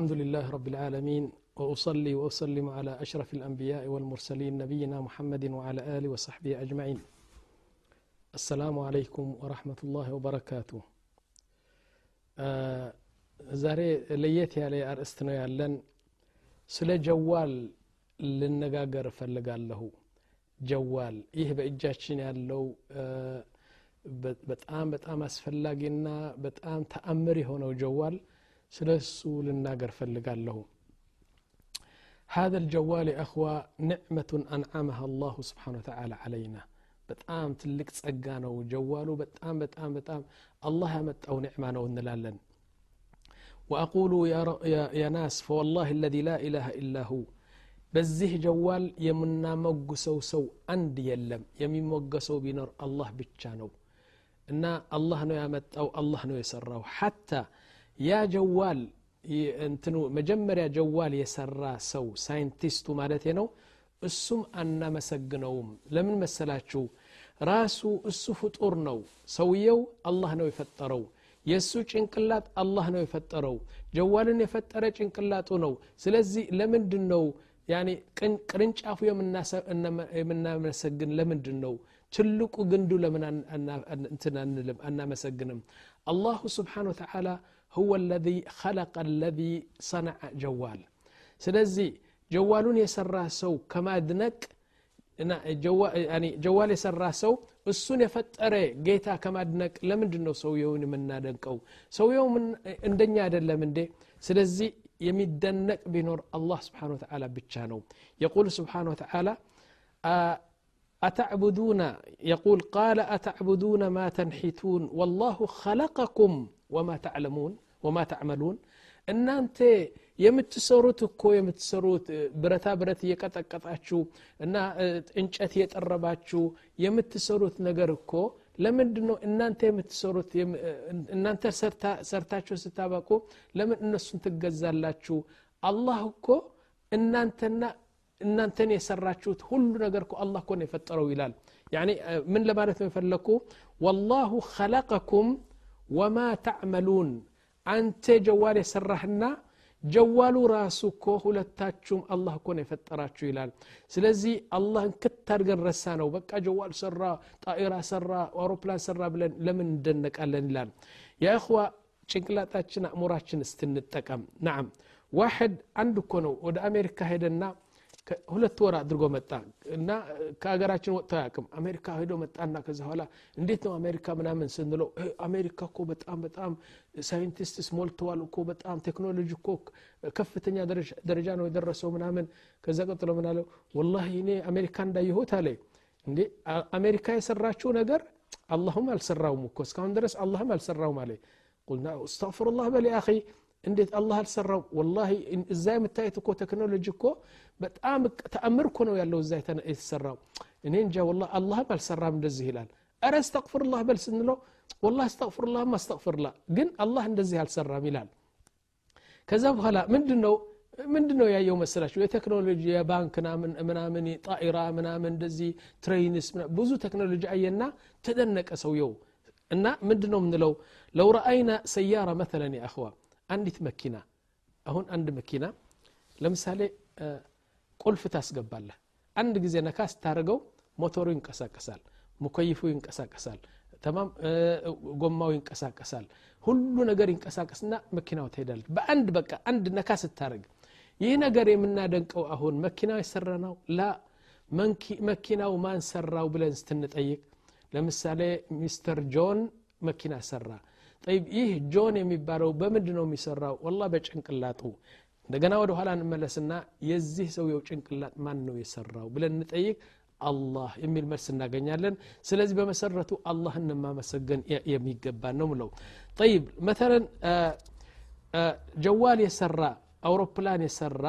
الحمد لله رب العالمين وأصلي وأسلم على أشرف الأنبياء والمرسلين نبينا محمد وعلى آله وصحبه أجمعين السلام عليكم ورحمة الله وبركاته آه، ዛሬ ለየት ያለ አርእስት ነው ያለን ስለ ጀዋል ልነጋገር እፈልጋለሁ ጀዋል ይህ በእጃችን بتقام በጣም በጣም بتقام تامري هنا وجوال جوال ስለ እሱ ልናገር له هذا الجوال أخوة نعمة أنعمها الله سبحانه وتعالى علينا بتأم تلك تسقانا وجواله بتأم بتأم بتأم الله مت أو نعمانا ونلالن وأقول يا, يا, يا ناس فوالله الذي لا إله إلا هو بزه جوال يمنا مقسو سو أند يلم يمين مقسو بنر الله بيتشانو إنا الله نو يا أو الله نو يسره حتى ያ ጀዋል እንትኑ መጀመሪያ ጀዋል የሰራ ሰው ሳይንቲስቱ ማለት ነው እሱም አናመሰግነውም ለምን መሰላችሁ ራሱ እሱ ፍጡር ነው ሰውየው አላህ ነው የፈጠረው የእሱ ጭንቅላት አላህ ነው የፈጠረው ጀዋልን የፈጠረ ጭንቅላቱ ነው ስለዚህ ለምንድን ነው ያኔ ቅርንጫፉ የምናመሰግን ለምንድን ነው ትልቁ ግንዱ ለምን እናመሰግንም አላሁ ስብሓን ወተላ هو الذي خلق الذي صنع جوال ስለዚህ ጀዋሉን የሰራ ሰው ከማድነቅ ጀዋል የሰራ ሰው እሱን የፈጠረ ጌታ ከማድነቅ ለምንድን ነው ሰውየውን የምናደንቀው ሰውየው እንደኛ አይደለም እንዴ ስለዚህ የሚደነቅ ቢኖር አላህ ስብሓን ወተላ ብቻ ነው የቁል ስብሓን ወተላ أتعبدون يقول قال أتعبدون ما تنحتون والله خلقكم وما تعلمون ወማ ተዕመሉን እናንተ የምትሰሩት እኮ የምትሰሩት ብረታ ብረት እየቀጠቀጣችሁ እና እንጨት እየጠረባችሁ የምትሰሩት ነገር እኮ ለምንድ ነው እናንተ የምትሰሩት እናንተ ሰርታችሁ ስታበቁ ለምን እነሱን ትገዛላችሁ አላህ እኮ እናንተና እናንተን የሰራችሁት ሁሉ ነገር እኮ አላህ እኮ ነው የፈጠረው ይላል ያኒ ምን ለማለት ነው የፈለግኩ ወላሁ ኸለቀኩም ወማ ተዕመሉን አንተ ጀዋል የሰራህና ጀዋሉ ራሱ እኮ ሁለታችሁም አላህ እኮ ነው የፈጠራችሁ ይላል ስለዚህ አላህን ክታድገን ረሳ ነው በቃ ጀዋል ሰራ ጣኢራ ሰራ አውሮፕላን ሰራ ብለን ለምን እንደነቃለን ይላል የእኽዋ ጭንቅላታችን አእሙራችን እስትንጠቀም ናም ዋሕድ አንድ እኮ ነው ወደ አሜሪካ ሄደና ሁለት ወር አድርጎ መጣ እና ከሀገራችን ወጥቶ አያቅም አሜሪካ ሄዶ መጣና ከዚ በኋላ እንዴት ነው አሜሪካ ምናምን ስንለው አሜሪካ እኮ በጣም በጣም ሳይንቲስት ስሞልተዋል እኮ በጣም ቴክኖሎጂ እኮ ከፍተኛ ደረጃ ነው የደረሰው ምናምን ከዛ ቀጥሎ ምናለው ወላ እኔ አሜሪካ እንዳየሁት አለ እንዴ አሜሪካ የሰራችው ነገር አላሁም አልሰራውም እኮ እስካሁን ድረስ አላህም አልሰራውም አለ ቁልና አስተፍሩላህ በል አኺ እንዴት አላህ አልሰራው ወላ እዛ የምታየት እኮ ቴክኖሎጂ እኮ በጣም ተአምር እኮ ነው ያለው እዛ የተሰራው እኔ እንጃ ወላ አላህም አልሰራም እንደዚህ ይላል እረ እስተቅፍርላህ በል ስንለው ወላ እስተቅፍርላህም አስተቅፍርላ ግን አላህ እንደዚህ አልሰራም ይላል ከዛ በኋላ ምንድን ነው ምንድን ነው ያየው መሰላችሁ የቴክኖሎጂ የባንክ ምናምን ጣኢራ ምናምን እንደዚህ ትሬይንስ ብዙ ቴክኖሎጂ አየና ተደነቀ ሰውየው እና ምንድን ነው የምንለው ለው ረአይና ሰያራ መተለን የአኸዋ አንዲት መኪና አሁን አንድ መኪና ለምሳሌ ቁልፍ ታስገባለህ አንድ ጊዜ ነካ ስታደርገው ሞተሩ ይንቀሳቀሳል ሙከይፉ ይንቀሳቀሳል ተማም ጎማው ይንቀሳቀሳል ሁሉ ነገር ይንቀሳቀስና መኪናው ትሄዳለች በአንድ በቃ አንድ ነካ ስታደርግ ይህ ነገር የምናደንቀው አሁን መኪናው የሰራ ነው ላ መኪናው ማን ሰራው ብለን ስትንጠይቅ ለምሳሌ ሚስተር ጆን መኪና ሰራ ጠይብ ይህ ጆን የሚባለው በምንድ ነው የሚሰራው ወላ በጭንቅላጡ እንደገና ወደ ኋላ እንመለስና የዚህ ሰውየው ጭንቅላት ማን ነው የሰራው ብለን እንጠይቅ አላህ የሚል መልስ እናገኛለን ስለዚህ በመሰረቱ አላህን ማመሰገን የሚገባ ነው ምለው ጠይብ መተለን ጀዋል የሰራ አውሮፕላን የሰራ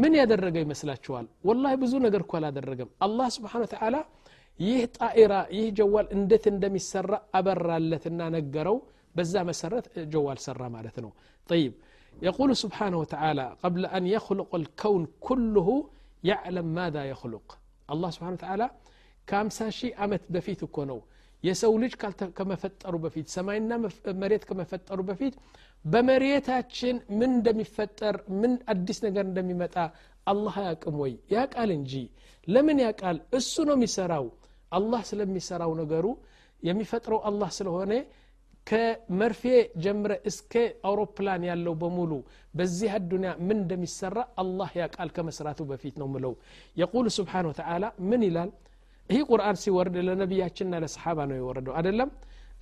ምን ያደረገ ይመስላችኋል ወላ ብዙ ነገር እኮ አላደረገም አላህ ስብሓን ተላ ይህ ጣኢራ ይህ ጀዋል እንዴት እንደሚሰራ አበራለትና ነገረው በዛ መሰረት ጀዋል ሰራ ማለት ነው طيب يقول سبحانه وتعالى قبل أن يخلق الكون كله يعلم ماذا يخلق الله سبحانه وتعالى ከአምሳ ሺህ ዓመት በፊት እኮ ነው የሰው ልጅ ከመፈጠሩ በፊት ሰማይና መሬት ከመፈጠሩ በፊት በመሬታችን ምን እንደሚፈጠር ምን አዲስ ነገር እንደሚመጣ አላህ ያቅም ወይ ያቃል እንጂ ለምን ያቃል እሱ ነው የሚሰራው አላህ ስለሚሰራው ነገሩ የሚፈጥረው አላህ ስለሆነ ከመርፌ ጀምረ እስከ አውሮፕላን ያለው በሙሉ በዚህ አዱኒያ ምን እንደሚሰራ አላህ ያቃል ከመስራቱ በፊት ነው ምለው የቁል ስብሓን ወተላ ምን ይላል ይህ ቁርአን ሲወርድ ለነቢያችንና ለሰሓባ ነው የወረደው አደለም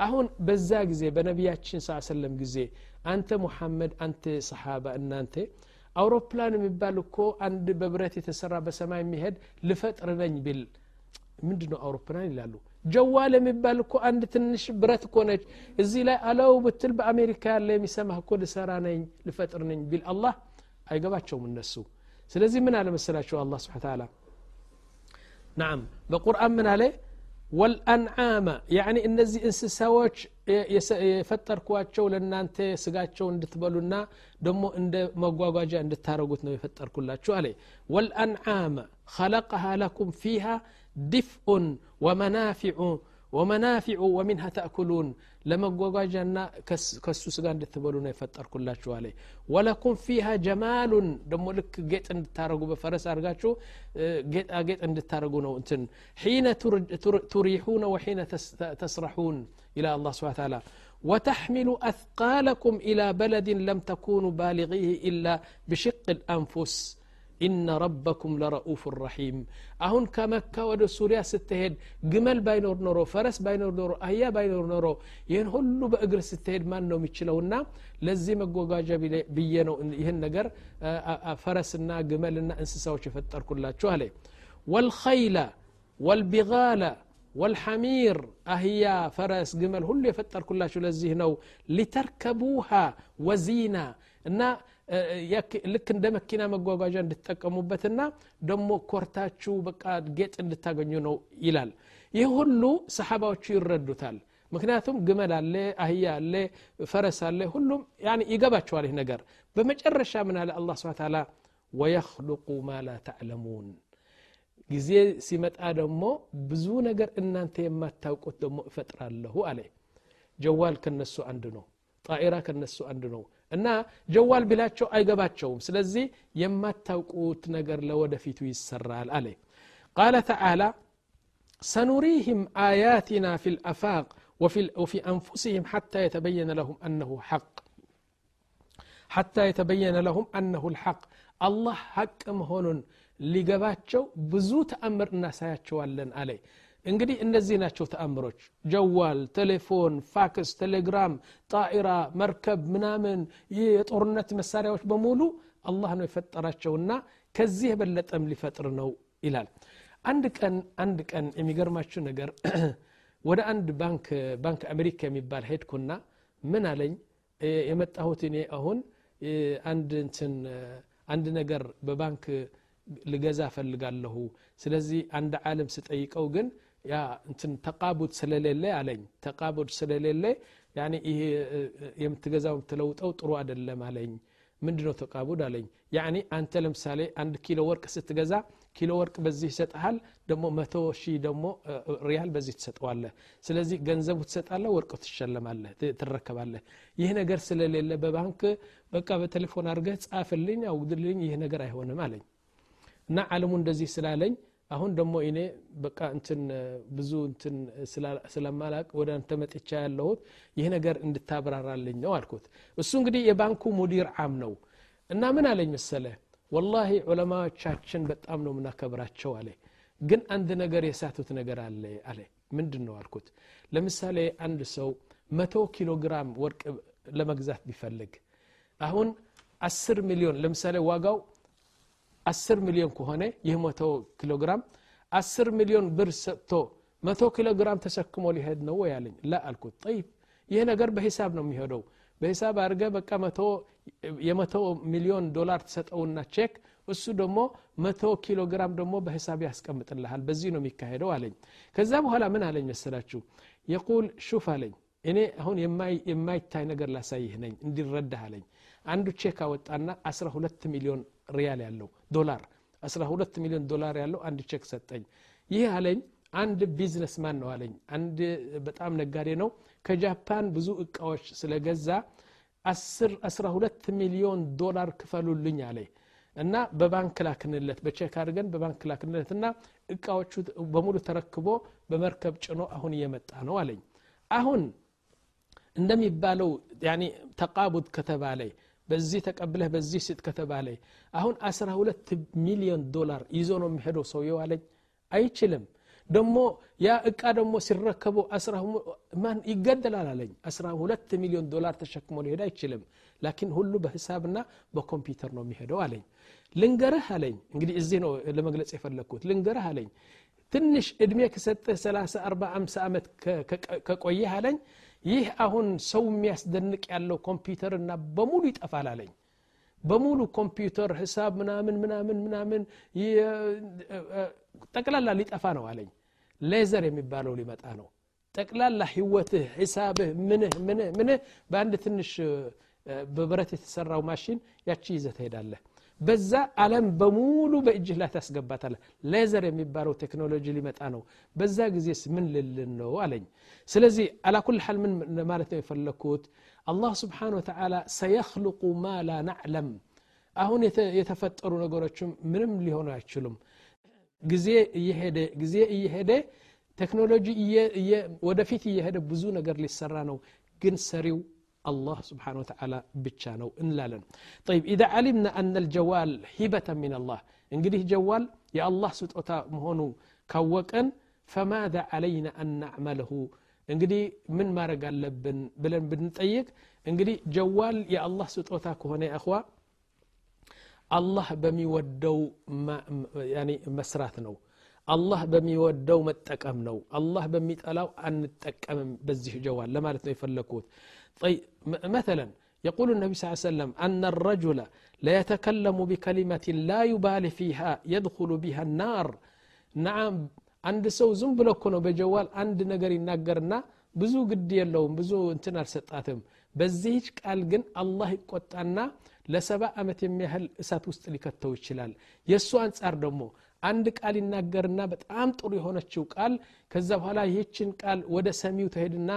አሁን በዛ ጊዜ በነቢያችን ስ ሰለም ጊዜ አንተ ሙሐመድ አንተ ሰሓባ እናንተ አውሮፕላን የሚባል እኮ አንድ በብረት የተሰራ በሰማይ የሚሄድ ልፈጥር ነኝ ብል ምንድነው አውሮፕላን ይላሉ جوال የሚባል እኮ አንድ ትንሽ ብረት እኮ ነች እዚህ ላይ አለው ብትል በአሜሪካ ያለ የሚሰማህ እኮ ልሰራ ነኝ ልፈጥር ነኝ ቢል አላ አይገባቸውም እነሱ ስለዚህ ምን አለ መሰላቸው አላ ስብ ታላ ናም በቁርአን ምን አለ والأنعام يعني إن زي إنس سواج يفتر كواتشو لنانتي سقاتشو اندتبالونا دمو اند مقواقواجا اندتارو قوتنا يفتر شو عليه والأنعام خلقها لكم فيها دفء ومنافع ومنافع ومنها تأكلون لما جوجنا كس كسوس عند تبلون يفتر كل عليه ولكم فيها جمال دم لك جت عند تارجو بفرس أرجعشو جت آه، أجت آه، عند تارجونه أنتن حين تريحون وحين تسرحون إلى الله سبحانه وتعالى وتحمل أثقالكم إلى بلد لم تكونوا بالغيه إلا بشق الأنفس إن ربكم لرؤوف رحيم أهون كمكة ود سوريا ستهد جمل باينور نورو فرس باينور نورو أيا باينور نورو ين هلو بأجر ستهد ما نو لزي لزيم الجوجاجا بيينو يهن نجر فرسنا جملنا إنسسا وشفتر كلها شو هلي والخيلة والبغالة والحمير أهيا فرس جمل هل يفتر كلها شو لزيه نو لتركبوها وزينة إن ልክ እንደ መኪና መጓጓዣ እንድትጠቀሙበትና ደግሞ ኮርታችሁ በቃ ጌጥ እንድታገኙ ነው ይላል ይህ ሁሉ ሰሓባዎቹ ይረዱታል ምክንያቱም ግመል አለ አህያ አለ ፈረስ አለ ሁሉም ይገባቸዋል ይህ ነገር በመጨረሻ ምን አለ አላ ስብን ታላ ወየክልቁ ማ ላ ተዕለሙን ጊዜ ሲመጣ ደግሞ ብዙ ነገር እናንተ የማታውቁት ደግሞ እፈጥራለሁ አለ ጀዋል ከነሱ አንድ ነው ጣኢራ ከነሱ አንድ ነው እና ጀዋል ቢላቸው አይገባቸውም ስለዚህ የማታውቁት ነገር ለወደፊቱ ይሰራል አለ ቃለ ተዓላ ሰኑሪህም አያትና ፊ ልአፋቅ وفي أنفسهم حتى يتبين لهم أنه حق حتى يتبين لهم أنه الحق الله حق مهون لقباتشو بزوت أمر ناساتشو عليه እንግዲህ እነዚህ ናቸው ተአምሮች ጀዋል ቴሌፎን ፋክስ ቴሌግራም ጣኢራ መርከብ ምናምን ይህ የጦርነት መሳሪያዎች በሙሉ አላህ ነው የፈጠራቸውና ከዚህ የበለጠም ሊፈጥር ነው ይላል አንድ ቀን አንድ ቀን የሚገርማችሁ ነገር ወደ አንድ ባንክ ባንክ አሜሪካ የሚባል ሄድኩና ምን አለኝ የመጣሁት እኔ አሁን አንድ እንትን አንድ ነገር በባንክ ልገዛ ፈልጋለሁ ስለዚህ አንድ ዓለም ስጠይቀው ግን ያ እንትን ተቃቡድ ስለሌለ አለኝ ተቃቡድ ስለሌለ ያኔ ይሄ የምትገዛው የምትለውጠው ጥሩ አይደለም አለኝ ምንድነው ተቃቡድ አለኝ ያኔ አንተ ለምሳሌ አንድ ኪሎ ወርቅ ስትገዛ ኪሎ ወርቅ በዚህ ይሰጥሃል ደሞ መቶ ሺ ደሞ ሪያል በዚህ ትሰጠዋለ። ስለዚህ ገንዘቡ ትሰጣለ ወርቁ ትሸለማለ ትረከባለ ይህ ነገር ስለሌለ በባንክ በቃ በቴሌፎን አድርገህ ጻፍልኝ አውግድልኝ ይህ ነገር አይሆንም አለኝ እና አለሙ እንደዚህ ስላለኝ አሁን ደግሞ እኔ በቃ እንትን ብዙ እንትን ስለማላቅ ወደ አንተ መጥቻ ያለሁት ይህ ነገር እንድታብራራልኝ ነው አልኩት እሱ እንግዲህ የባንኩ ሙዲር አም ነው እና ምን አለኝ መሰለ ወላሂ ዑለማዎቻችን በጣም ነው ምናከብራቸው አለ ግን አንድ ነገር የሳቱት ነገር አለ አለ ምንድን ነው አልኩት ለምሳሌ አንድ ሰው መቶ ኪሎ ግራም ወርቅ ለመግዛት ቢፈልግ አሁን አስር ሚሊዮን ለምሳሌ ዋጋው አስር ሚሊዮን ከሆነ ይህ መቶ ኪሎ ግራም አስር ሚሊዮን ብር ሰጥቶ መቶ ኪሎ ግራም ተሸክሞ ሊሄድ ነው ወይ አለኝ ላ አልኩት ጠይብ ይህ ነገር በሂሳብ ነው የሚሄደው በሂሳብ አድርገ በቃ የመቶ ሚሊዮን ዶላር ተሰጠውና ቼክ እሱ ደግሞ መቶ ኪሎ ግራም ደግሞ በሂሳብ ያስቀምጥልሃል በዚህ ነው የሚካሄደው አለኝ ከዛ በኋላ ምን አለኝ መሰላችሁ የቁል ሹፍ አለኝ እኔ አሁን የማይታይ ነገር ላሳይህ ነኝ እንዲረዳህ አለኝ አንዱ ቼክ አወጣና 12 ሚሊዮን ሪያል ያለው ዶላር 12 ሚሊዮን ዶላር ያለው አንድ ቼክ ሰጠኝ ይህ አለኝ አንድ ቢዝነስማን ነው አለኝ አንድ በጣም ነጋዴ ነው ከጃፓን ብዙ እቃዎች ስለገዛ 12 ሚሊዮን ዶላር ክፈሉልኝ አለ እና በባንክ ላክንለት በቼክ አድርገን በባንክ ላክንለት እና እቃዎቹ በሙሉ ተረክቦ በመርከብ ጭኖ አሁን እየመጣ ነው አለኝ አሁን እንደሚባለው ተቃቡድ ከተባለ በዚህ ተቀብለህ በዚህ ስጥ ከተባለ አሁን 12 ሚሊዮን ዶላር ይዞ ነው የሚሄደው ሰውየው አለኝ አይችልም ደግሞ ያ እቃ ደግሞ ሲረከቡ ማን ይገደላል አለኝ 12 ሚሊዮን ዶላር ተሸክሞ ሊሄድ አይችልም ላኪን ሁሉ በሂሳብና በኮምፒውተር ነው የሚሄደው አለኝ ልንገርህ አለኝ እንግዲህ እዚህ ነው ለመግለጽ የፈለግኩት ልንገርህ አለኝ ትንሽ እድሜ ከሰጠህ 30 40 50 ዓመት ከቆየህ አለኝ ይህ አሁን ሰው የሚያስደንቅ ያለው ኮምፒውተር እና በሙሉ ይጠፋል አለኝ በሙሉ ኮምፒውተር ህሳብ ምናምን ምናምን ምናምን ጠቅላላ ሊጠፋ ነው አለኝ ሌዘር የሚባለው ሊመጣ ነው ጠቅላላ ህይወትህ ሂሳብህ ምንህ ምንህ ምንህ በአንድ ትንሽ በብረት የተሰራው ማሽን ያቺ ይዘህ ትሄዳለህ በዛ አለም በሙሉ በእጅህ ላይ ታስገባታለ ሌዘር የሚባለው ቴክኖሎጂ ሊመጣ ነው በዛ ጊዜስ ምን ልልን ነው አለኝ ስለዚህ አላኩል ሐል ምን ማለት ነው የፈለግኩት አላህ ስብሓን ወተላ ሰየክልቁ ማ ላ ናዕለም አሁን የተፈጠሩ ነገሮችም ምንም ሊሆኑ አይችሉም ጊዜ እየሄደ ጊዜ እየሄደ ቴክኖሎጂ ወደፊት እየሄደ ብዙ ነገር ሊሰራ ነው ግን ሰሪው الله سبحانه وتعالى بتشانو إن لا لن. طيب إذا علمنا أن الجوال هبة من الله إنجليه جوال يا الله سبحانه مهونو كوكا فماذا علينا أن نعمله إنجلي من ما رجال لبن بلن بنتيك إنجلي جوال يا الله سبحانه كهنا يا أخوة الله بمي ودو ما يعني مسراتنو الله بمي ودو ما الله بمي تلاو أن تكأم بزه جوال لما لتنفلكوت طيب مثلا يقول النبي صلى الله عليه وسلم أن الرجل لا يتكلم بكلمة لا يبالي فيها يدخل بها النار نعم አንድ ሰው ዝም ብሎ እኮ ነው በጀዋል አንድ ነገር ይናገርና ብዙ ግድ የለውም ብዙ እንትን አልሰጣትም በዚህች ቃል ግን አላህ ይቆጣና ለሰባ ዓመት የሚያህል እሳት ውስጥ ሊከተው ይችላል የእሱ አንጻር ደግሞ አንድ ቃል ይናገርና በጣም ጥሩ የሆነችው ቃል ከዛ በኋላ ይህችን ቃል ወደ ሰሚው ተሄድና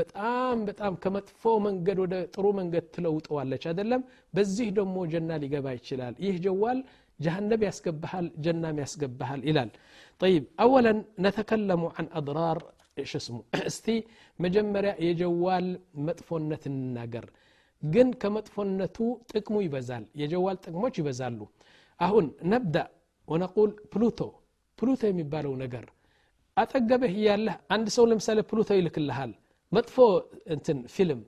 በጣም በጣም ከመጥፎ መንገድ ወደ ጥሩ መንገድ ትለውጠዋለች አይደለም በዚህ ደግሞ ጀና ሊገባ ይችላል ይህ ጀዋል ጀሃነም ያስገባሃል ጀናም ያስገባሃል ይላል ጠይብ አወለን ነተከለሙ አን አድራር ሽስሙ እስቲ መጀመሪያ የጀዋል መጥፎነት እንናገር ግን ከመጥፎነቱ ጥቅሙ ይበዛል የጀዋል ጥቅሞች ይበዛሉ አሁን ነብዳ ወነቁል ፕሉቶ ፕሉቶ የሚባለው ነገር አጠገብህ እያለህ አንድ ሰው ለምሳሌ ፕሉቶ ይልክልሃል መጥፎ እንትን ፊልም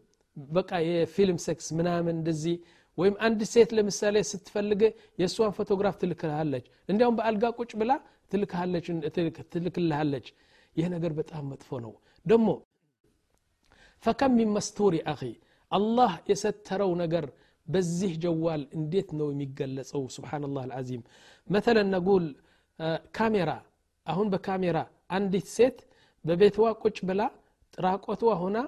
በቃ የፊልም ሴክስ ምናምን እንደዚህ ወይም አንድ ሴት ለምሳሌ ስትፈልግ የእሷን ፎቶግራፍ ትልክልሃለች እንዲያውም በአልጋ ቁጭ ብላ ትልክልሃለች ይህ ነገር በጣም መጥፎ ነው ደግሞ ፈከም ሚን መስተውሪ አኺ አላህ የሰተረው ነገር بزه جوال انديت نو ميقلس او سبحان الله العظيم مثلا نقول كاميرا اهون بكاميرا عندي سيت ببيت واكوش بلا تراقوتوا هنا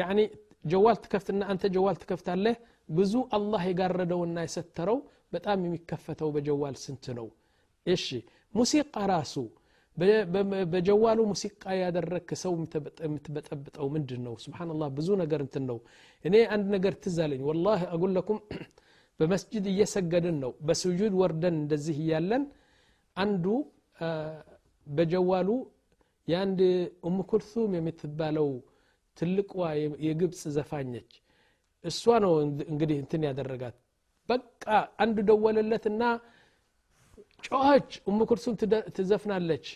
يعني جوال تكفتنا انت جوال تكفت عليه بزو الله يقردو الناي يسترو بتام يمكفته بجوال سنتنو ايشي موسيقى راسو በጀዋሉ ሙሲቃ ያደረክ ሰው የምትበጠብጠው ምንድን ነው ስብናላህ ብዙ ነገር እንትን ነው እኔ አንድ ነገር ትዛለኝ ወላ ወላሂ አጉለኩም በመስጅድ እየሰገድን ነው በስጁድ ወርደን እንደዚህ እያለን አንዱ በጀዋሉ የአንድ ኡም ኩልሱም የምትባለው ትልቋ የግብፅ ዘፋኘች እሷ ነው እንግዲህ እንትን ያደረጋት በቃ አንዱ ደወለለትና ጮኸች እሙ ኩልሱም ትዘፍናለች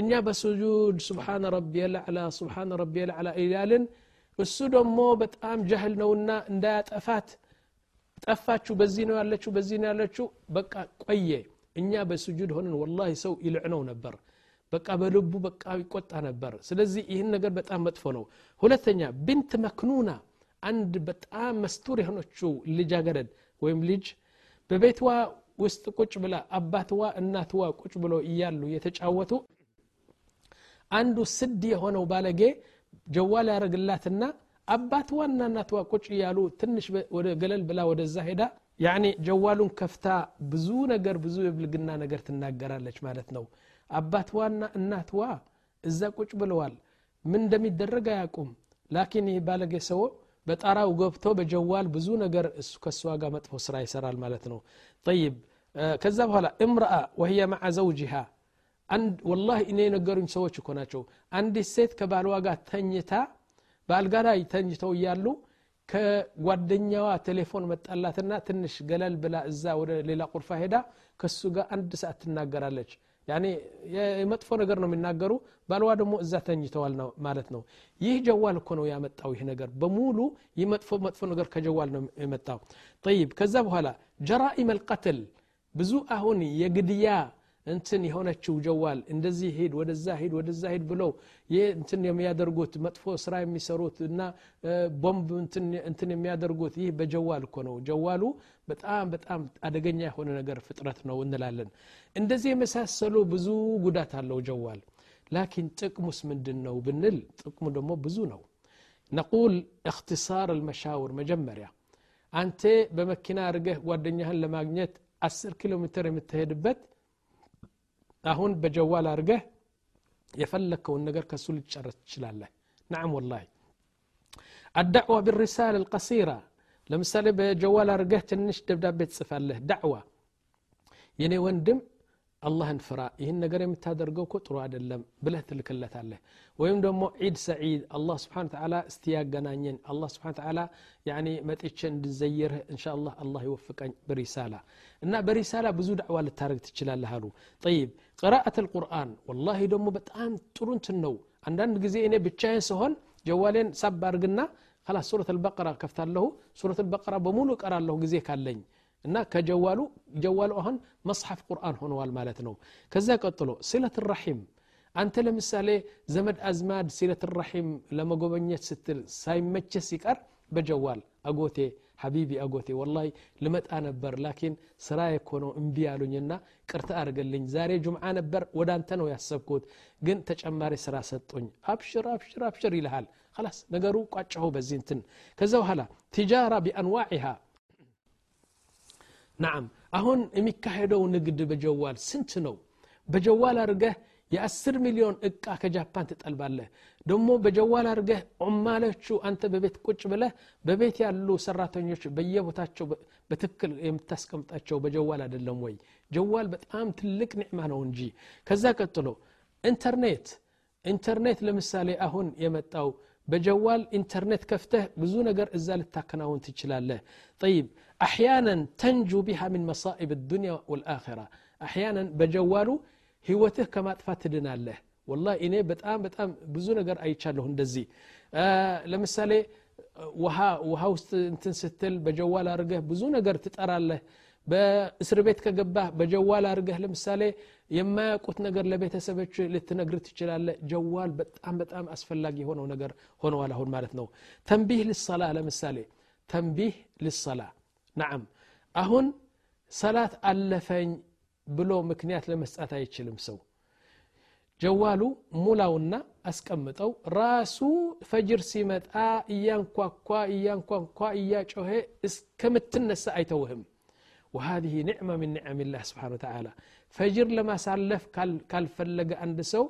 እኛ በስጁድ ስብሓን ረቢ ልዕላ ስብሓን ረቢ ልዕላ እያልን እሱ ደሞ በጣም ጃህል ነውና እንዳያጠፋት ጠፋችሁ በዚህ ነው ያለችው በዚህ ነው ያለችው በቃ ቆየ እኛ በስጁድ ሆነን ወላ ሰው ይልዕ ነው ነበር በቃ በልቡ በቃ ይቆጣ ነበር ስለዚህ ይህን ነገር በጣም መጥፎ ነው ሁለተኛ ብንት መክኑና አንድ በጣም መስቱር የሆነችው ልጃገረድ ወይም ልጅ በቤትዋ ውስጥ ቁጭ ብላ አባትዋ እናትዋ ቁጭ ብሎ እያሉ የተጫወቱ አንዱ ስድ የሆነው ባለጌ ጀዋል ያደረግላትና አባት ዋና እናቷ ቁጭ እያሉ ትንሽ ወደ ገለል ብላ ወደዛ ሄዳ ያኔ ጀዋሉን ከፍታ ብዙ ነገር ብዙ የብልግና ነገር ትናገራለች ማለት ነው አባትዋና እናትዋ እዛ ቁጭ ብለዋል ምን እንደሚደረግ አያቁም ላኪን ይህ ባለጌ ሰው በጣራው ገብቶ በጀዋል ብዙ ነገር እሱ ከእሷ ጋር መጥፎ ስራ ይሰራል ማለት ነው ጠይብ ከዛ በኋላ እምረአ ወህየ ማዓ ዘውጅሃ አንድ ወላሂ እኔ የነገሩኝ ሰዎች እኮ ናቸው አንዲት ሴት ከባልዋ ጋር ተኝታ በአልጋ ላይ ተኝተው እያሉ ከጓደኛዋ ቴሌፎን መጣላትና ትንሽ ገለል ብላ እዛ ወደ ሌላ ቁርፋ ሄዳ ከሱ ጋር አንድ ሰዓት ትናገራለች ያኔ የመጥፎ ነገር ነው የሚናገሩ ባልዋ ደግሞ እዛ ተኝተዋል ማለት ነው ይህ ጀዋል እኮ ነው ያመጣው ይህ ነገር በሙሉ ይህ መጥፎ መጥፎ ነገር ከጀዋል ነው የመጣው ጠይብ ከዛ በኋላ ጀራኢም አልቀትል ብዙ አሁን የግድያ እንትን የሆነችው ጀዋል እንደዚህ ሂድ ወደዛ ሂድ ወደዛ ሂድ ብለው እንትን የሚያደርጉት መጥፎ ስራ የሚሰሩት እና ቦምብ እንትን የሚያደርጉት ይህ በጀዋል እኮ ነው ጀዋሉ በጣም በጣም አደገኛ የሆነ ነገር ፍጥረት ነው እንላለን እንደዚህ የመሳሰሉ ብዙ ጉዳት አለው ጀዋል ላኪን ጥቅሙስ ምንድን ነው ብንል ጥቅሙ ደግሞ ብዙ ነው ነቁል እክትሳር አልመሻውር መጀመሪያ አንተ በመኪና አርገህ ጓደኛህን ለማግኘት 10 ኪሎ ሜትር የምትሄድበት አሁን በጀዋል አድርገህ የፈለግከውን ነገር ከሱ ልትጨረስ ትችላለህ ናም ወላሂ الدعوة بالرسالة القصيرة ለምሳሌ በጀዋል አድርገህ ትንሽ ደብዳቤ ትጽፋለህ ዳዕዋ የኔ ወንድም አላህን ፍራ ይህን ነገር የምታደርገው እኮ ጥሩ አይደለም ብለህ ትልክለታለህ ወይም ደግሞ ዒድ ሰዒድ አላህ ስብሓን ተላ እስቲ ያገናኘን አላህ ስብሓን ተላ ያኒ መጥቼ እንድዘይርህ እንሻ አላህ አላህ ይወፍቀኝ በሪሳላ እና በሪሳላ ብዙ ዳዕዋ ልታደርግ ትችላለህ አሉ ጠይብ قراءة القرآن والله دمو بتأم ترون تنو عندنا جزئ إني بتشاين جوالين سب أرجنا خلاص سورة البقرة كفتر له سورة البقرة بمولو قرا له جزئ كالين إنك كجوالو جوالو أهن مصحف قرآن هون والمالتنو كذا قطلو سلة الرحيم أنت لمسالة زمد أزماد سلة الرحيم لما جوبنيت ستل سايم متشسيكر بجوال أقوتي حبيبي أقوتي والله لمت أنا بر لكن سراي كونو انبيالو ينا كرت أرجلين زاري جمعة نبر ودان تنو يحسبكوت جن تج أماري سرا ستوني أبشر أبشر أبشر إلى هال خلاص نجرو قاتشو بزينتن كزو هلا تجارة بأنواعها نعم أهون ميكا هدو نجد بجوال سنتنو بجوال أرجه የአስር ሚሊዮን እቃ ከጃፓን ትጠልባለህ ደግሞ በጀዋል አድርገህ ዑማሎቹ አንተ በቤት ቁጭ ብለህ በቤት ያሉ ሰራተኞች በየቦታቸው በትክክል የምታስቀምጣቸው በጀዋል አይደለም ወይ ጀዋል በጣም ትልቅ ኒዕማ ነው እንጂ ከዛ ቀጥሎ ኢንተርኔት ኢንተርኔት ለምሳሌ አሁን የመጣው በጀዋል ኢንተርኔት ከፍተህ ብዙ ነገር እዛ ልታከናውን ትችላለህ ጠይብ አሕያናን ተንጁ ቢሃ ምን መሳኢብ ዱንያ ወልአራ አሕያናን በጀዋሉ ህይወትህ ከማጥፋት ትድናለህ ወላ እኔ በጣም በጣም ብዙ ነገር አይቻለሁ እንደዚህ ለምሳሌ ውሃ ውሃ ውስጥ እንትን ስትል በጀዋል አድርገህ ብዙ ነገር ትጠራለህ በእስር ቤት ከገባህ በጀዋል አድርገህ ለምሳሌ የማያውቁት ነገር ለቤተሰቦች ልትነግር ትችላለህ ጀዋል በጣም በጣም አስፈላጊ የሆነው ነገር ሆነዋል አሁን ማለት ነው ተንቢህ ልሰላ ለምሳሌ ተንቢህ ልሰላ ናም አሁን ሰላት አለፈኝ بلو مكنيات لمسات ብሎ ምክንያት ለመስጣት አይችልም ሰው ጀዋሉ كوا አስቀምጠው ራሱ كوا ሲመጣ እያንኳኳ እያንኳኳ እያጮኸ እስከምትነሳ አይተውህም وهذه نعمة من نعم الله سبحانه وتعالى فجر لما سالف كالفلق عند سو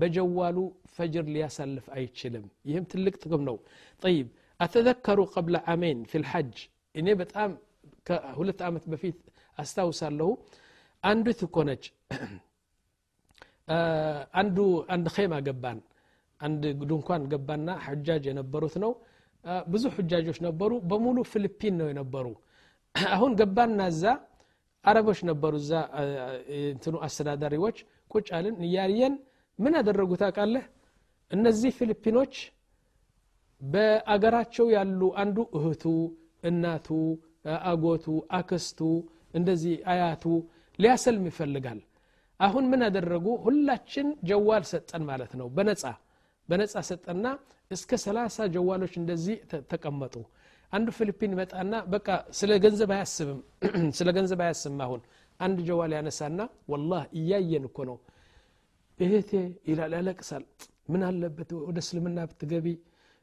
بجواله فجر ليسالف أي تشلم يهم تلك نو طيب أتذكر قبل عامين في الحج إني بتقام هلت قامت بفيت أستاو له አንዲት እኮ ነች አንዱ አንድ ኸይማ ገባን አንድ ድንኳን ገባና ሐጃጅ የነበሩት ነው ብዙ ሐጃጆች ነበሩ በሙሉ ፊሊፒን ነው የነበሩ አሁን ገባና እዛ አረቦች ነበሩ እዛ እንትኑ አስተዳዳሪዎች ቁጫልን አልን እያየን ምን አደረጉ ታውቃለህ እነዚህ ፊሊፒኖች በአገራቸው ያሉ አንዱ እህቱ እናቱ አጎቱ አክስቱ እንደዚህ አያቱ ሊያሰልም ይፈልጋል አሁን ምን አደረጉ ሁላችን ጀዋል ሰጠን ማለት ነው በነጻ በነጻ ሰጠና እስከ 30 ጀዋሎች እንደዚህ ተቀመጡ አንዱ ፊሊፒን ይመጣና በቃ ስለ ገንዘብ አያስብም ስለ ገንዘብ አያስብም አሁን አንድ ጀዋል ያነሳና ወላህ እያየን እኮ ነው እህቴ ይላል ያለቅሳል ምን አለበት ወደ እስልምና ብትገቢ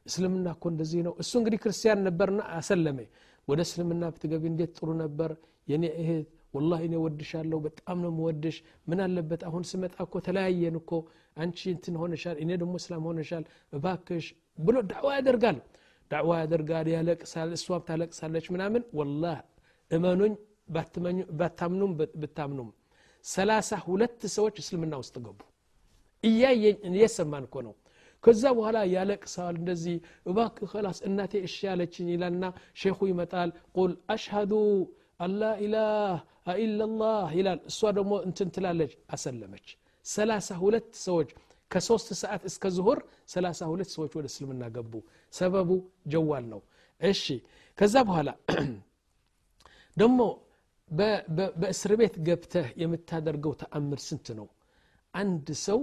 እስልምና እኮ እንደዚህ ነው እሱ እንግዲህ ክርስቲያን ነበርና አሰለመ ወደ እስልምና ብትገቢ እንዴት ጥሩ ነበር የኔ እህት ወላሂ እኔ ወድሻለሁ በጣም ነው ምወድሽ ምን አለበት አሁን ስመጣ እኮ ተለያየን እኮ አንቺ እንትን ሆነሻል እኔ ደግሞ እስላም ሆነሻል እባክሽ ብሎ ዳዕዋ ያደርጋል ዳዕዋ ያደርጋል ያለቅሳል እሷም ታለቅሳለች ምናምን ወላ እመኑኝ ባታምኑም ብታምኑም ሰላሳ ሁለት ሰዎች እስልምና ውስጥ ገቡ እያየን እየሰማን እኮ ነው ከዛ በኋላ ያለቅሳል እንደዚህ እባክ ላስ እናቴ እሺ ያለችኝ ይላልና ሼኹ ይመጣል ቁል አሽሃዱ አላ ኢላህ ኢላላህ ይላል እሷ ደግሞ እንትን ትላለች አሰለመች ሰላሳ ሁለት ሰዎች ከሶስት ሰዓት እስከ ዙሁር ሰላሳ ሰዎች ወደ እስልምና ገቡ ሰበቡ ጀዋል ነው እሺ ከዛ በኋላ ደግሞ በእስር ቤት ገብተህ የምታደርገው ተአምር ስንት ነው አንድ ሰው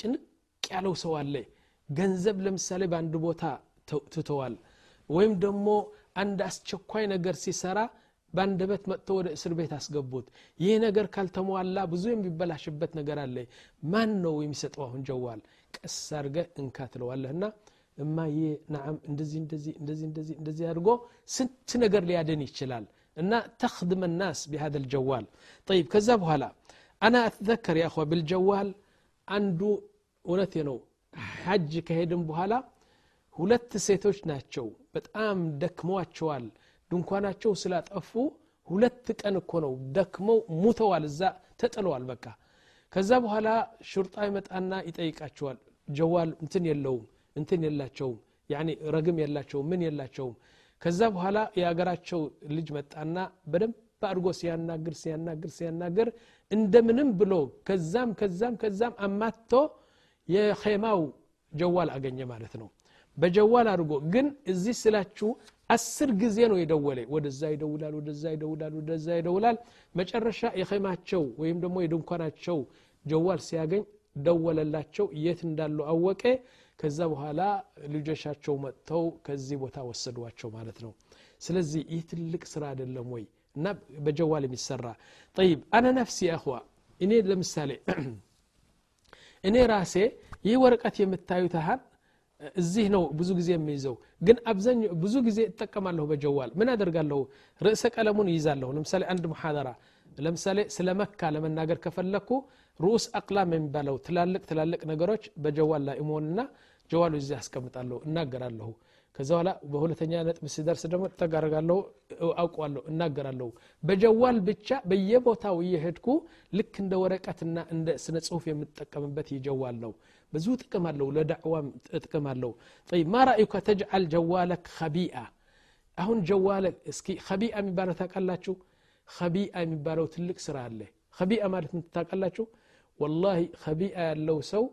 ጭንቅ ያለው ሰው አለ ገንዘብ ለምሳሌ በአንድ ቦታ ትተዋል ወይም ደግሞ አንድ አስቸኳይ ነገር ሲሰራ በአንደበት መጥቶ ወደ እስር ቤት አስገቡት ይህ ነገር ካልተሟላ ብዙ የሚበላሽበት ነገር አለ ማን ነው የሚሰጠው አሁን ጀዋል ቀስ አድርገ እንካ ትለዋለህና እማ ይህ ናም እንደዚህ እንደዚህ እንደዚህ እንደዚህ እንደዚህ አድርጎ ስንት ነገር ሊያደን ይችላል እና ተክድመ ናስ ቢሃደ ልጀዋል ጠይብ ከዛ በኋላ አና አትዘከር ያኸ ብልጀዋል አንዱ እውነቴ ነው ሐጅ ከሄድም በኋላ ሁለት ሴቶች ናቸው በጣም ደክመዋቸዋል ድንኳናቸው ስላጠፉ ሁለት ቀን እኮ ነው ደክመው ሙተዋል እዛ ተጥለዋል በቃ ከዛ በኋላ ሹርጣ ይመጣና ይጠይቃቸዋል ጀዋል እንትን የለውም እንትን የላቸውም ያኔ ረግም የላቸውም ምን የላቸውም ከዛ በኋላ የሀገራቸው ልጅ መጣና በደንብ አድርጎ ሲያናግር ሲያናግር ሲያናግር እንደምንም ብሎ ከዛም ከዛም ከዛም አማቶ የኼማው ጀዋል አገኘ ማለት ነው በጀዋል አድርጎ ግን እዚህ ስላችሁ አስር ጊዜ ነው የደወለ ወደዛ ይደውላል ወደዛ ይደውላል ወደዛ ይደውላል መጨረሻ የኸማቸው ወይም ደግሞ የድንኳናቸው ጀዋል ሲያገኝ ደወለላቸው የት እንዳሉ አወቀ ከዛ በኋላ ልጆቻቸው መጥተው ከዚህ ቦታ ወሰዷቸው ማለት ነው ስለዚህ ይህ ትልቅ ስራ አይደለም ወይ እና በጀዋል የሚሰራ ጠይብ አነ ነፍሲ አህዋ እኔ ለምሳሌ እኔ ራሴ ይህ ወረቀት የምታዩት ሀብ እዚህ ነው ብዙ ጊዜ የሚይዘው ግን አብዛኛው ብዙ ጊዜ እጠቀማለሁ በጀዋል ምን አደርጋለሁ ርዕሰ ቀለሙን ይይዛለሁ ለምሳሌ አንድ ሙሐደራ ለምሳሌ ስለ መካ ለመናገር ከፈለግኩ ሩኡስ አቅላም የሚባለው ትላልቅ ትላልቅ ነገሮች በጀዋል ላይ እሞንና ጀዋሉ ይዜ አስቀምጣለሁ እናገራለሁ ከዛ በኋላ በሁለተኛ ነጥብ ሲደርስ ደግሞ ተጋረጋለሁ አውቀዋለሁ እናገራለሁ በጀዋል ብቻ በየቦታው እየሄድኩ ልክ እንደ ወረቀትና እንደ ስነ ጽሁፍ የምጠቀምበት ይጀዋል ነው ብዙ ጥቅም አለው ለዳዕዋም ጥቅም አለው ጠይ ማ ራእዩከ ተጅዓል ጀዋለክ ከቢአ አሁን ጀዋለክ እስኪ ከቢአ የሚባለው ታውቃላችሁ ከቢአ የሚባለው ትልቅ ስራ አለ ከቢአ ማለት ምትታውቃላችሁ ወላሂ ከቢአ ያለው ሰው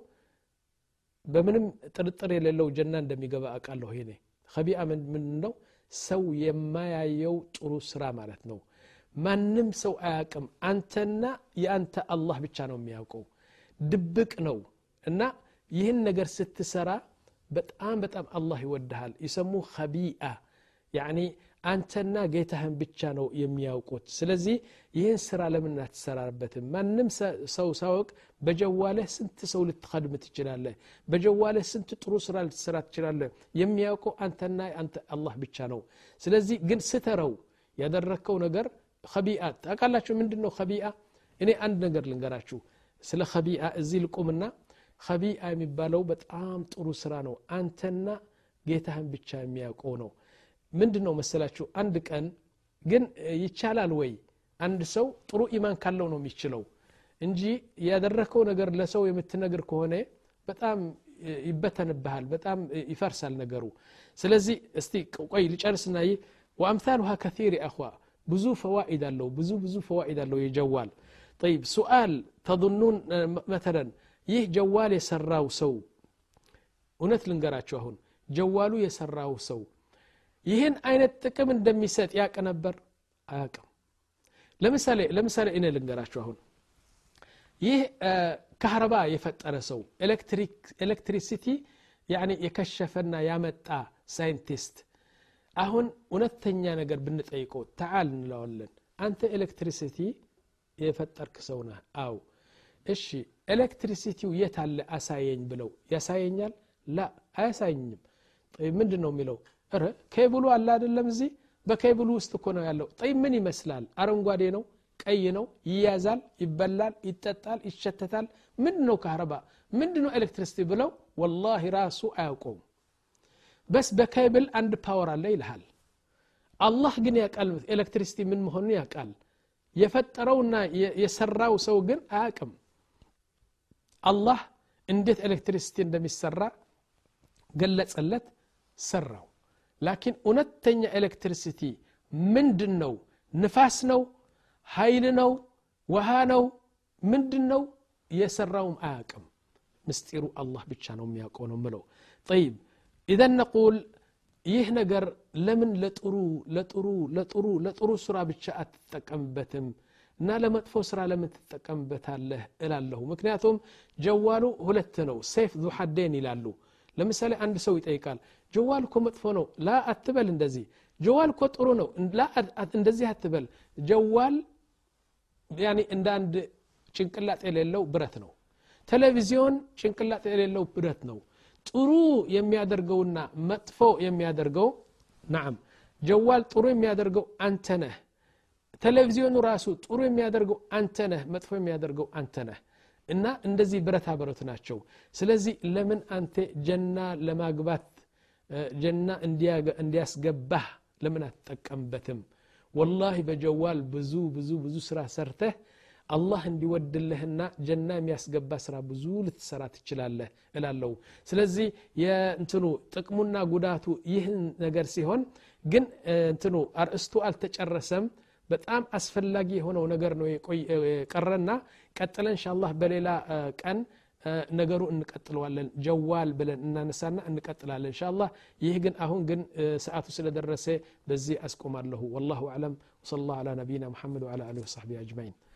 በምንም ጥርጥር የሌለው ጀና እንደሚገባ አውቃለሁ ይኔ ከቢአ ምን ነው ሰው የማያየው ጥሩ ስራ ማለት ነው ማንም ሰው አያቅም አንተና የአንተ አላህ ብቻ ነው የሚያውቀው ድብቅ ነው እና ይህን ነገር ስትሰራ በጣም በጣም አላህ ይወድሃል ይሰሙ ከቢአ ያኒ አንተና ጌታህን ብቻ ነው የሚያውቁት ስለዚህ ይህን ስራ ለምን አትሰራበትም ማንም ሰው ሳወቅ በጀዋለህ ስንት ሰው ልትከድም ትችላለህ በጀዋለህ ስንት ጥሩ ስራ ልትሰራ ትችላለህ የሚያውቀው አንተና አንተ አላህ ብቻ ነው ስለዚህ ግን ስተረው ያደረግከው ነገር ከቢአ ታውቃላችሁ ምንድን ነው ከቢአ እኔ አንድ ነገር ልንገራችሁ ስለ ከቢአ እዚህ ልቁምና ከቢአ የሚባለው በጣም ጥሩ ስራ ነው አንተና ጌታህን ብቻ የሚያውቀው ነው ምንድን ነው መሰላችሁ አንድ ቀን ግን ይቻላል ወይ አንድ ሰው ጥሩ ኢማን ካለው ነው የሚችለው እንጂ ያደረከው ነገር ለሰው የምትነግር ከሆነ በጣም ይበተንብሃል በጣም ይፈርሳል ነገሩ ስለዚህ እስቲ ቆይ ልጨርስና ይህ ወአምሳሉሃ ከር አኳ ብዙ ፈዋኢድ አለው ብዙ ብዙ ፈዋኢድ አለው የጀዋል طيب سؤال تظنون مثلا ይህ ጀዋል የሰራው ሰው እውነት ልንገራቸው አሁን ጀዋሉ የሰራው ሰው ይህን አይነት ጥቅም እንደሚሰጥ ያቅ ነበር አያቅም ለምሳሌ ለምሳሌ እኔ ልንገራቸው አሁን ይህ ካህረባ የፈጠረ ሰው ኤሌክትሪሲቲ የከሸፈና ያመጣ ሳይንቲስት አሁን እውነተኛ ነገር ብንጠይቀው ተዓል እንለዋለን አንተ ኤሌክትሪሲቲ የፈጠርክ ሰው ነህ አው እሺ ኤሌክትሪሲቲው የት አለ አሳየኝ ብለው ያሳየኛል ላ አያሳየኝም ምንድን ነው የሚለው ረ ኬብሉ አለ አደለም እዚህ በኬብሉ ውስጥ እኮ ነው ያለው ጠይ ምን ይመስላል አረንጓዴ ነው ቀይ ነው ይያዛል ይበላል ይጠጣል ይሸተታል ምንድ ነው ካህረባ ምንድ ነው ኤሌክትሪሲቲ ብለው ወላሂ ራሱ አያውቀውም በስ በኬብል አንድ ፓወር አለ ይልሃል አላህ ግን ያውቃል ኤሌክትሪሲቲ ምን መሆኑን ያውቃል የፈጠረውና የሰራው ሰው ግን አያቅም الله اندث الكتريستي اندم يسرى قلت قلت سرّوا لكن انتني الكتريستي من دنو نفاسنو هايلنو وهانو من دنو يسرّوا معاكم مستيرو الله بيتشانو مياكونو ملو طيب اذا نقول يه نقر لمن لا لا ነገር لا ለጥሩ لا ለጥሩ ለጥሩ ስራ ብቻ بتم እና ለመጥፎ ስራ ለምን ትጠቀምበታለህ እላለሁ ምክንያቱም ጀዋሉ ሁለት ነው ሴፍ ዙ ሐዴን ይላሉ ለምሳሌ አንድ ሰው ይጠይቃል ጀዋል እኮ መጥፎ ነው ላ አትበል እንደዚህ ጀዋል እኮ ጥሩ ነው እንደዚህ አትበል ጀዋል ያኒ እንደ አንድ ጭንቅላጥ የሌለው ብረት ነው ቴሌቪዚዮን ጭንቅላጥ የሌለው ብረት ነው ጥሩ የሚያደርገውና መጥፎ የሚያደርገው ናም ጀዋል ጥሩ የሚያደርገው አንተ ነህ ቴሌቪዥኑ ራሱ ጥሩ የሚያደርገው አንተ መጥፎ የሚያደርገው አንተ እና እንደዚህ ብረታ ብረት ናቸው ስለዚህ ለምን አንተ ጀና ለማግባት ጀና እንዲያስገባህ ለምን አትጠቀምበትም ወላሂ በጀዋል ብዙ ብዙ ብዙ ስራ ሰርተህ አላህ እንዲወድልህና ጀና የሚያስገባ ስራ ብዙ ልትሰራ ትችላለህ እላለው ስለዚህ የእንትኑ ጥቅሙና ጉዳቱ ይህን ነገር ሲሆን ግን እንትኑ አርእስቱ አልተጨረሰም በጣም አስፈላጊ የሆነው ነገር ነው የቀረና ቀጥለን እንሻላህ በሌላ ቀን ነገሩ እንቀጥለዋለን ጀዋል ብለን እናነሳና እንቀጥላለን እንሻላ ይህ ግን አሁን ግን ሰዓቱ ስለደረሰ በዚህ አስቆማለሁ ወላሁ አለም ወሰለ ላ አላ ነቢይና ሙሐመድ ወላ አሊ ወሳቢ አጅማይን